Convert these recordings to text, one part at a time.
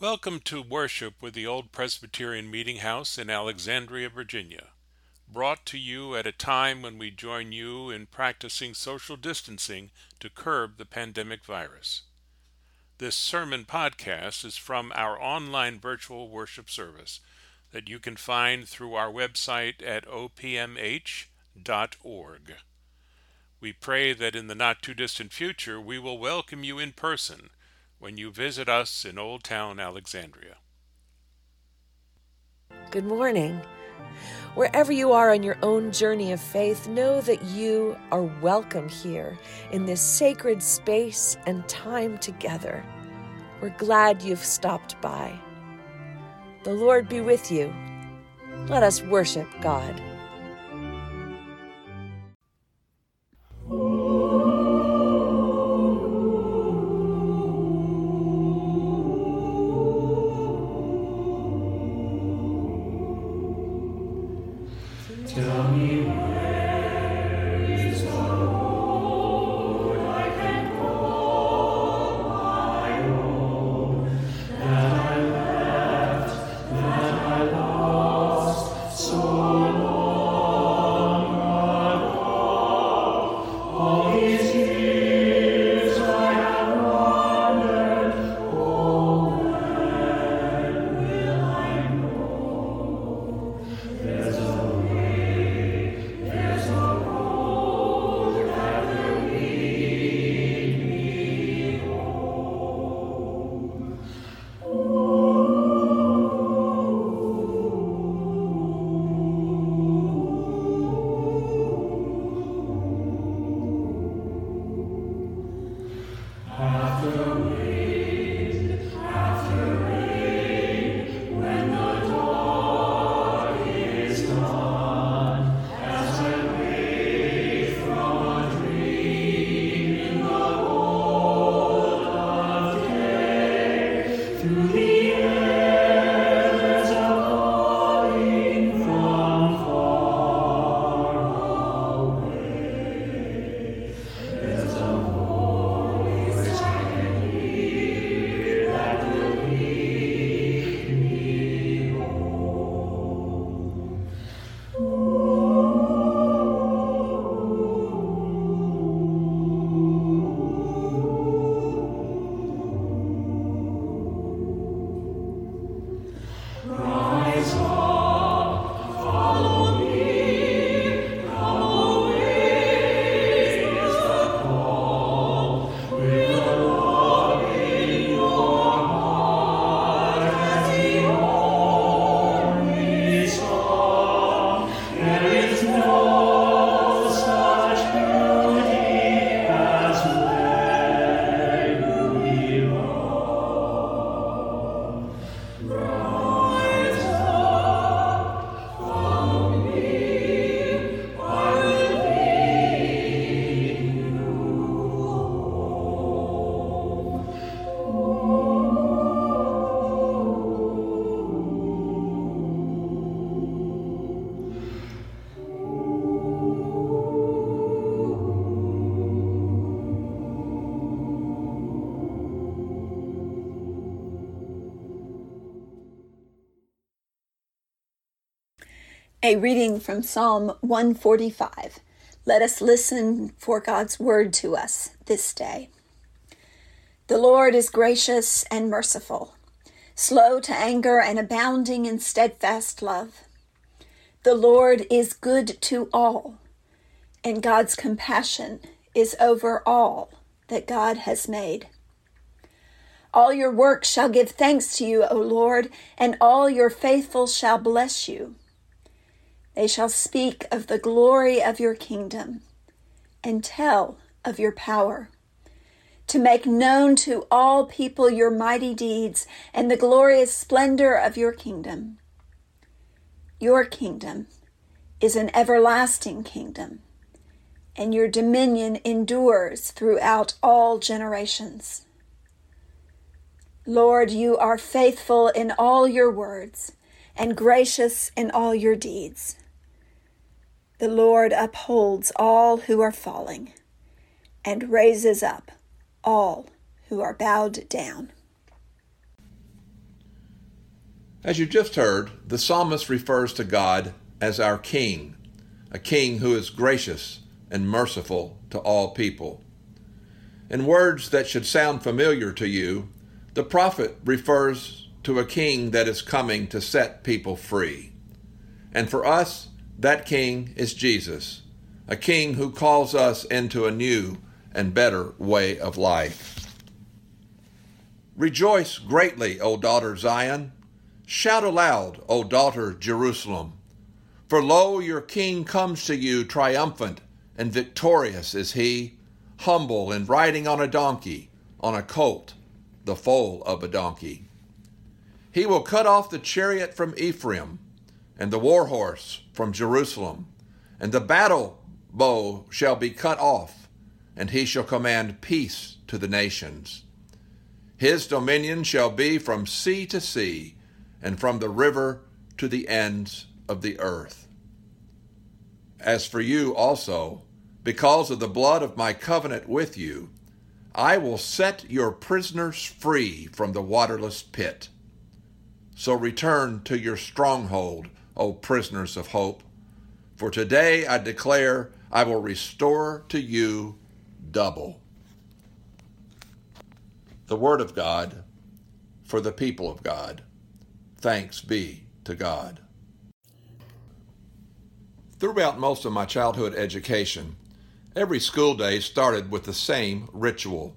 Welcome to worship with the Old Presbyterian Meeting House in Alexandria, Virginia. Brought to you at a time when we join you in practicing social distancing to curb the pandemic virus. This sermon podcast is from our online virtual worship service that you can find through our website at opmh.org. We pray that in the not too distant future we will welcome you in person when you visit us in Old Town Alexandria. Good morning. Wherever you are on your own journey of faith, know that you are welcome here in this sacred space and time together. We're glad you've stopped by. The Lord be with you. Let us worship God. A reading from Psalm 145. Let us listen for God's word to us this day. The Lord is gracious and merciful, slow to anger and abounding in steadfast love. The Lord is good to all, and God's compassion is over all that God has made. All your works shall give thanks to you, O Lord, and all your faithful shall bless you. They shall speak of the glory of your kingdom and tell of your power, to make known to all people your mighty deeds and the glorious splendor of your kingdom. Your kingdom is an everlasting kingdom, and your dominion endures throughout all generations. Lord, you are faithful in all your words and gracious in all your deeds. The Lord upholds all who are falling and raises up all who are bowed down. As you just heard, the psalmist refers to God as our King, a King who is gracious and merciful to all people. In words that should sound familiar to you, the prophet refers to a king that is coming to set people free. And for us, that king is Jesus, a king who calls us into a new and better way of life. Rejoice greatly, O daughter Zion. Shout aloud, O daughter Jerusalem. For lo, your king comes to you triumphant and victorious is he, humble and riding on a donkey, on a colt, the foal of a donkey. He will cut off the chariot from Ephraim, and the war horse from Jerusalem, and the battle bow shall be cut off, and he shall command peace to the nations. His dominion shall be from sea to sea, and from the river to the ends of the earth. As for you also, because of the blood of my covenant with you, I will set your prisoners free from the waterless pit. So return to your stronghold, O prisoners of hope. For today I declare I will restore to you double. The Word of God for the people of God. Thanks be to God. Throughout most of my childhood education, every school day started with the same ritual.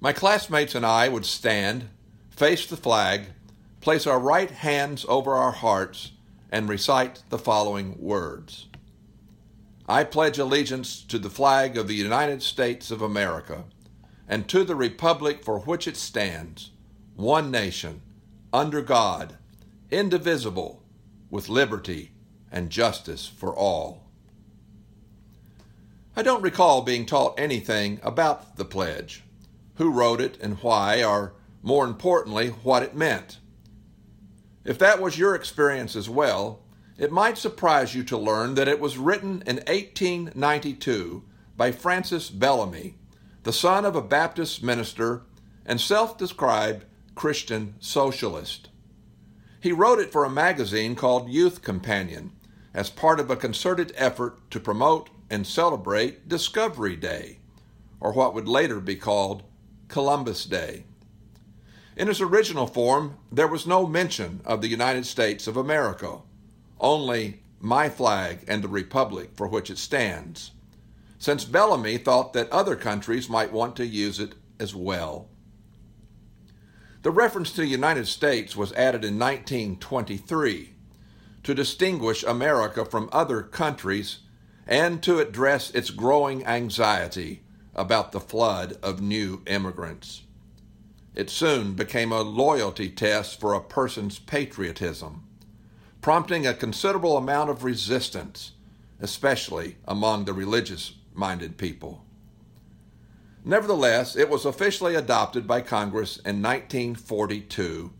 My classmates and I would stand, face the flag, place our right hands over our hearts, and recite the following words I pledge allegiance to the flag of the United States of America and to the republic for which it stands, one nation, under God, indivisible, with liberty and justice for all. I don't recall being taught anything about the pledge, who wrote it and why, or more importantly, what it meant. If that was your experience as well, it might surprise you to learn that it was written in 1892 by Francis Bellamy, the son of a Baptist minister and self described Christian socialist. He wrote it for a magazine called Youth Companion as part of a concerted effort to promote and celebrate Discovery Day, or what would later be called Columbus Day. In its original form, there was no mention of the United States of America, only my flag and the republic for which it stands, since Bellamy thought that other countries might want to use it as well. The reference to the United States was added in 1923 to distinguish America from other countries and to address its growing anxiety about the flood of new immigrants. It soon became a loyalty test for a person's patriotism, prompting a considerable amount of resistance, especially among the religious minded people. Nevertheless, it was officially adopted by Congress in 1942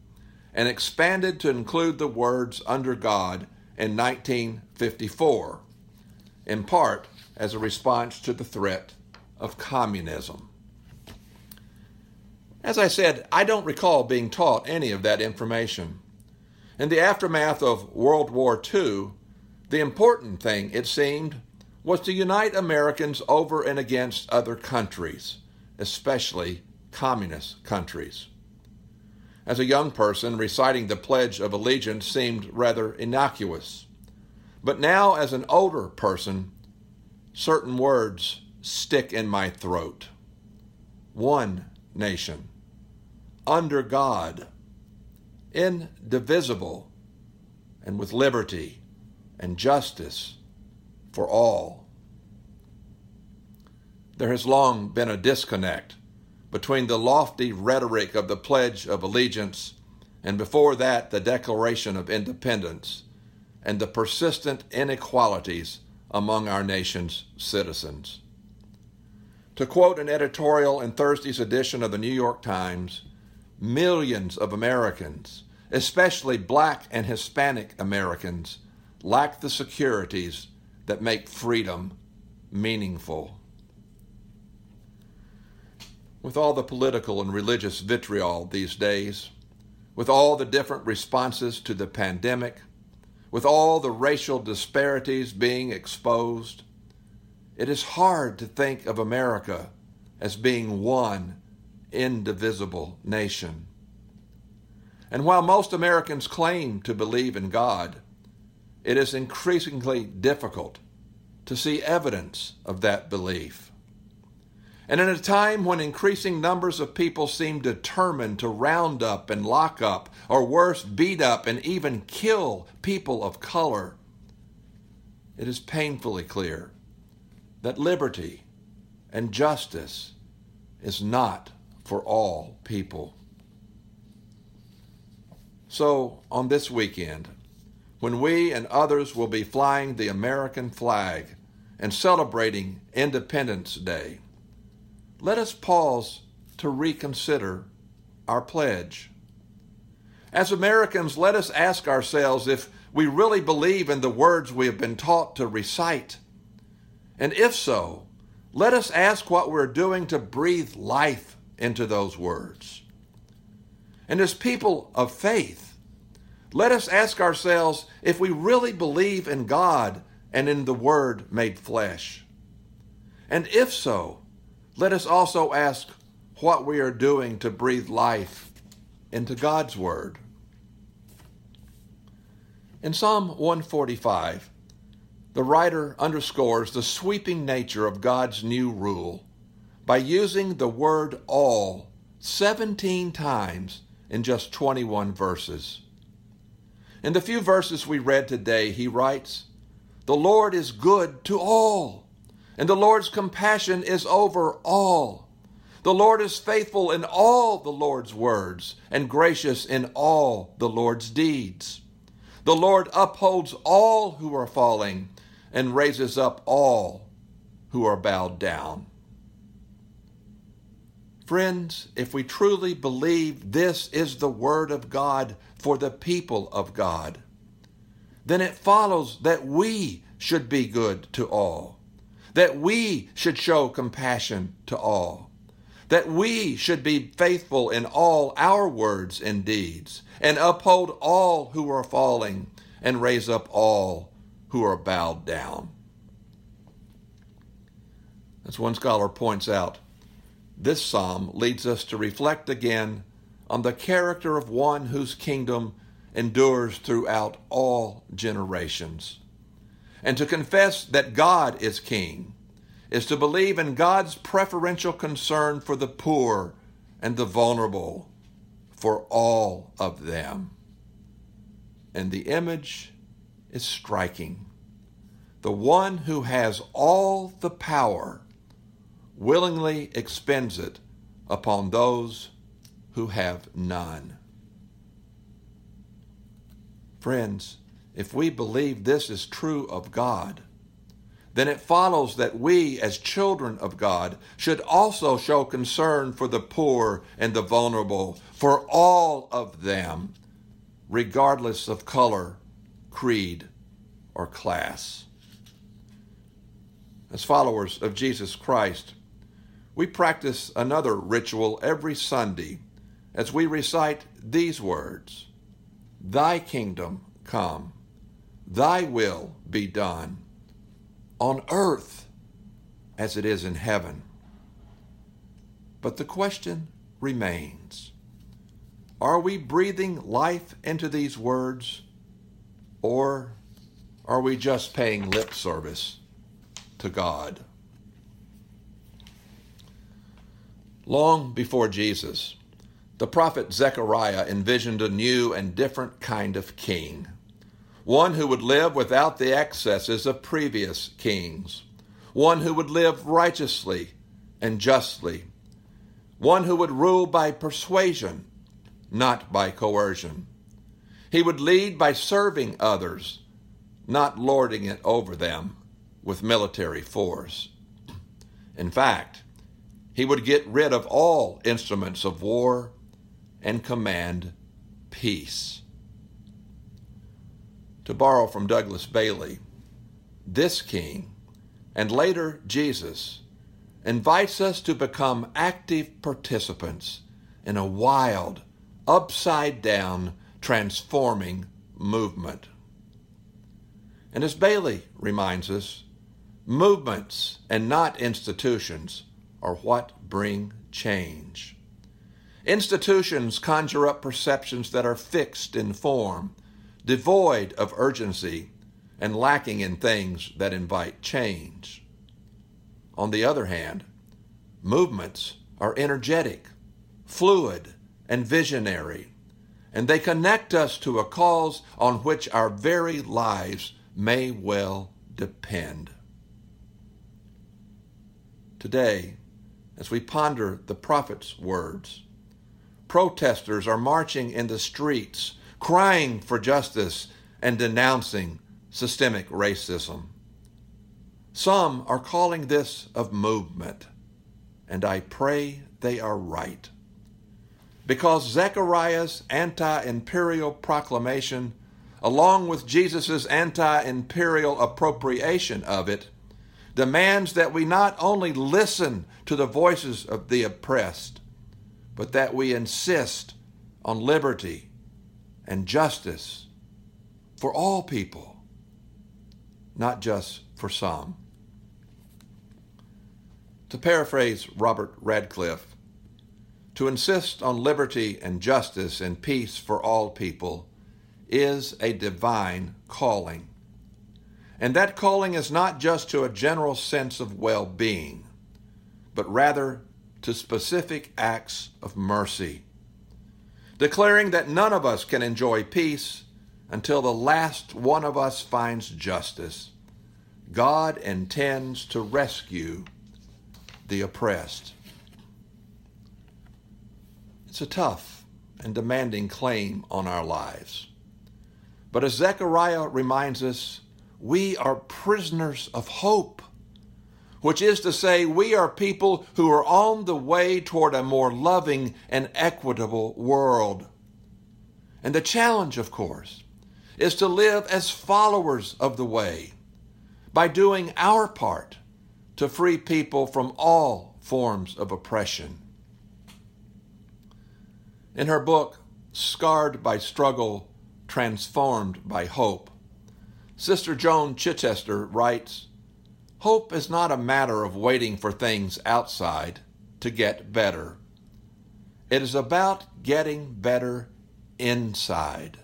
and expanded to include the words under God in 1954, in part as a response to the threat of communism. As I said, I don't recall being taught any of that information. In the aftermath of World War II, the important thing, it seemed, was to unite Americans over and against other countries, especially communist countries. As a young person, reciting the Pledge of Allegiance seemed rather innocuous. But now, as an older person, certain words stick in my throat. One nation, under God, indivisible, and with liberty and justice for all. There has long been a disconnect between the lofty rhetoric of the Pledge of Allegiance and before that the Declaration of Independence and the persistent inequalities among our nation's citizens. To quote an editorial in Thursday's edition of the New York Times, millions of Americans, especially black and Hispanic Americans, lack the securities that make freedom meaningful. With all the political and religious vitriol these days, with all the different responses to the pandemic, with all the racial disparities being exposed, it is hard to think of America as being one indivisible nation. And while most Americans claim to believe in God, it is increasingly difficult to see evidence of that belief. And in a time when increasing numbers of people seem determined to round up and lock up, or worse, beat up and even kill people of color, it is painfully clear that liberty and justice is not for all people. So, on this weekend, when we and others will be flying the American flag and celebrating Independence Day, let us pause to reconsider our pledge. As Americans, let us ask ourselves if we really believe in the words we have been taught to recite. And if so, let us ask what we're doing to breathe life into those words. And as people of faith, let us ask ourselves if we really believe in God and in the Word made flesh. And if so, let us also ask what we are doing to breathe life into God's Word. In Psalm 145, the writer underscores the sweeping nature of God's new rule by using the word all 17 times in just 21 verses. In the few verses we read today, he writes, The Lord is good to all, and the Lord's compassion is over all. The Lord is faithful in all the Lord's words, and gracious in all the Lord's deeds. The Lord upholds all who are falling, and raises up all who are bowed down. Friends, if we truly believe this is the Word of God for the people of God, then it follows that we should be good to all, that we should show compassion to all, that we should be faithful in all our words and deeds, and uphold all who are falling, and raise up all who are bowed down. As one scholar points out, this psalm leads us to reflect again on the character of one whose kingdom endures throughout all generations. And to confess that God is king is to believe in God's preferential concern for the poor and the vulnerable, for all of them. And the image is striking. The one who has all the power willingly expends it upon those who have none. Friends, if we believe this is true of God, then it follows that we, as children of God, should also show concern for the poor and the vulnerable, for all of them, regardless of color, creed, or class. As followers of Jesus Christ, we practice another ritual every Sunday as we recite these words Thy kingdom come, thy will be done, on earth as it is in heaven. But the question remains Are we breathing life into these words, or are we just paying lip service to God? Long before Jesus, the prophet Zechariah envisioned a new and different kind of king, one who would live without the excesses of previous kings, one who would live righteously and justly, one who would rule by persuasion, not by coercion. He would lead by serving others, not lording it over them with military force. In fact, he would get rid of all instruments of war and command peace. To borrow from Douglas Bailey, this king, and later Jesus, invites us to become active participants in a wild, upside down, transforming movement. And as Bailey reminds us, movements and not institutions are what bring change. Institutions conjure up perceptions that are fixed in form, devoid of urgency, and lacking in things that invite change. On the other hand, movements are energetic, fluid, and visionary, and they connect us to a cause on which our very lives may well depend. Today, as we ponder the prophet's words, protesters are marching in the streets, crying for justice and denouncing systemic racism. Some are calling this a movement, and I pray they are right. Because Zechariah's anti imperial proclamation, along with Jesus' anti imperial appropriation of it, demands that we not only listen to the voices of the oppressed, but that we insist on liberty and justice for all people, not just for some. To paraphrase Robert Radcliffe, to insist on liberty and justice and peace for all people is a divine calling. And that calling is not just to a general sense of well being, but rather to specific acts of mercy, declaring that none of us can enjoy peace until the last one of us finds justice. God intends to rescue the oppressed. It's a tough and demanding claim on our lives. But as Zechariah reminds us, we are prisoners of hope which is to say, we are people who are on the way toward a more loving and equitable world. And the challenge, of course, is to live as followers of the way by doing our part to free people from all forms of oppression. In her book, Scarred by Struggle, Transformed by Hope, Sister Joan Chittister writes Hope is not a matter of waiting for things outside to get better. It is about getting better inside.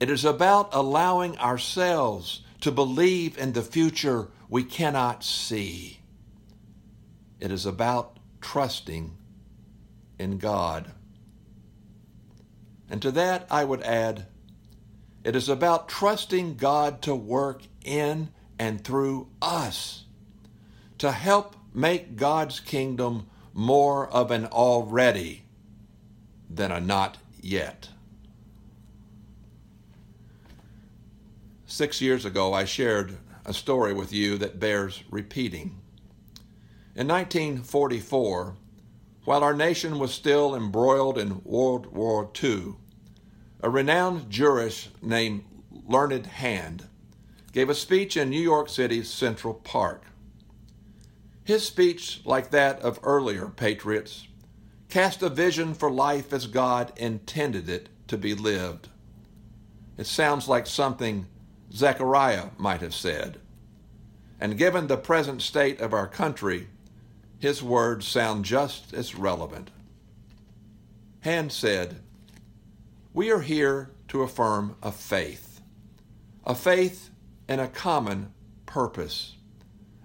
It is about allowing ourselves to believe in the future we cannot see. It is about trusting in God. And to that I would add, it is about trusting God to work in and through us to help make God's kingdom more of an already than a not yet. Six years ago, I shared a story with you that bears repeating. In 1944, while our nation was still embroiled in World War II, a renowned jurist named Learned Hand gave a speech in New York City's Central Park. His speech, like that of earlier patriots, cast a vision for life as God intended it to be lived. It sounds like something Zechariah might have said. And given the present state of our country, his words sound just as relevant. Hand said, We are here to affirm a faith, a faith and a common purpose,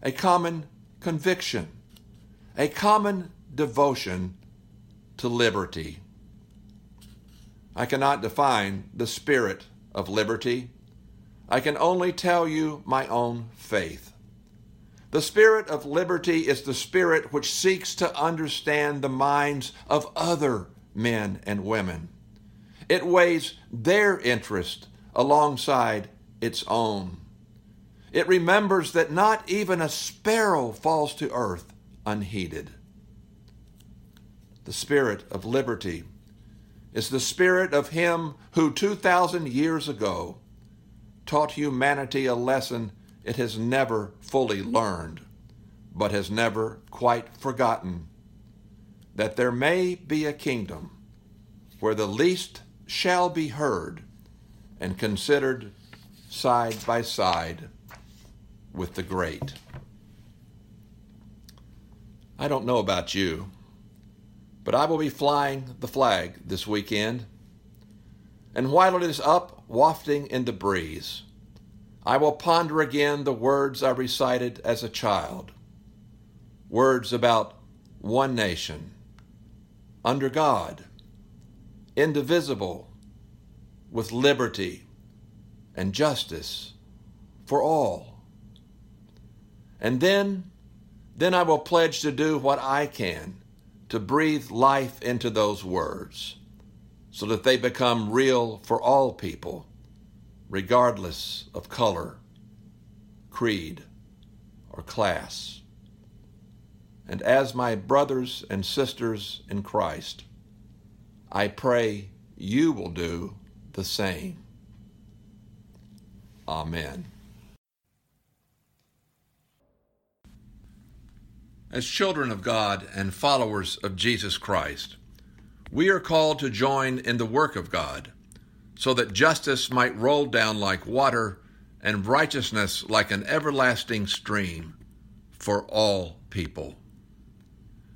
a common conviction, a common devotion to liberty. I cannot define the spirit of liberty. I can only tell you my own faith. The spirit of liberty is the spirit which seeks to understand the minds of other men and women. It weighs their interest alongside its own. It remembers that not even a sparrow falls to earth unheeded. The spirit of liberty is the spirit of him who 2,000 years ago taught humanity a lesson it has never fully learned, but has never quite forgotten that there may be a kingdom where the least shall be heard and considered side by side with the great. I don't know about you, but I will be flying the flag this weekend. And while it is up, wafting in the breeze, I will ponder again the words I recited as a child words about one nation, under God, indivisible, with liberty and justice for all. And then, then I will pledge to do what I can to breathe life into those words so that they become real for all people, regardless of color, creed, or class. And as my brothers and sisters in Christ, I pray you will do the same. Amen. As children of God and followers of Jesus Christ, we are called to join in the work of God so that justice might roll down like water and righteousness like an everlasting stream for all people.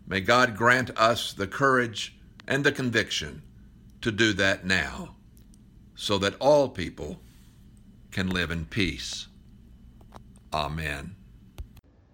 May God grant us the courage and the conviction to do that now, so that all people can live in peace. Amen.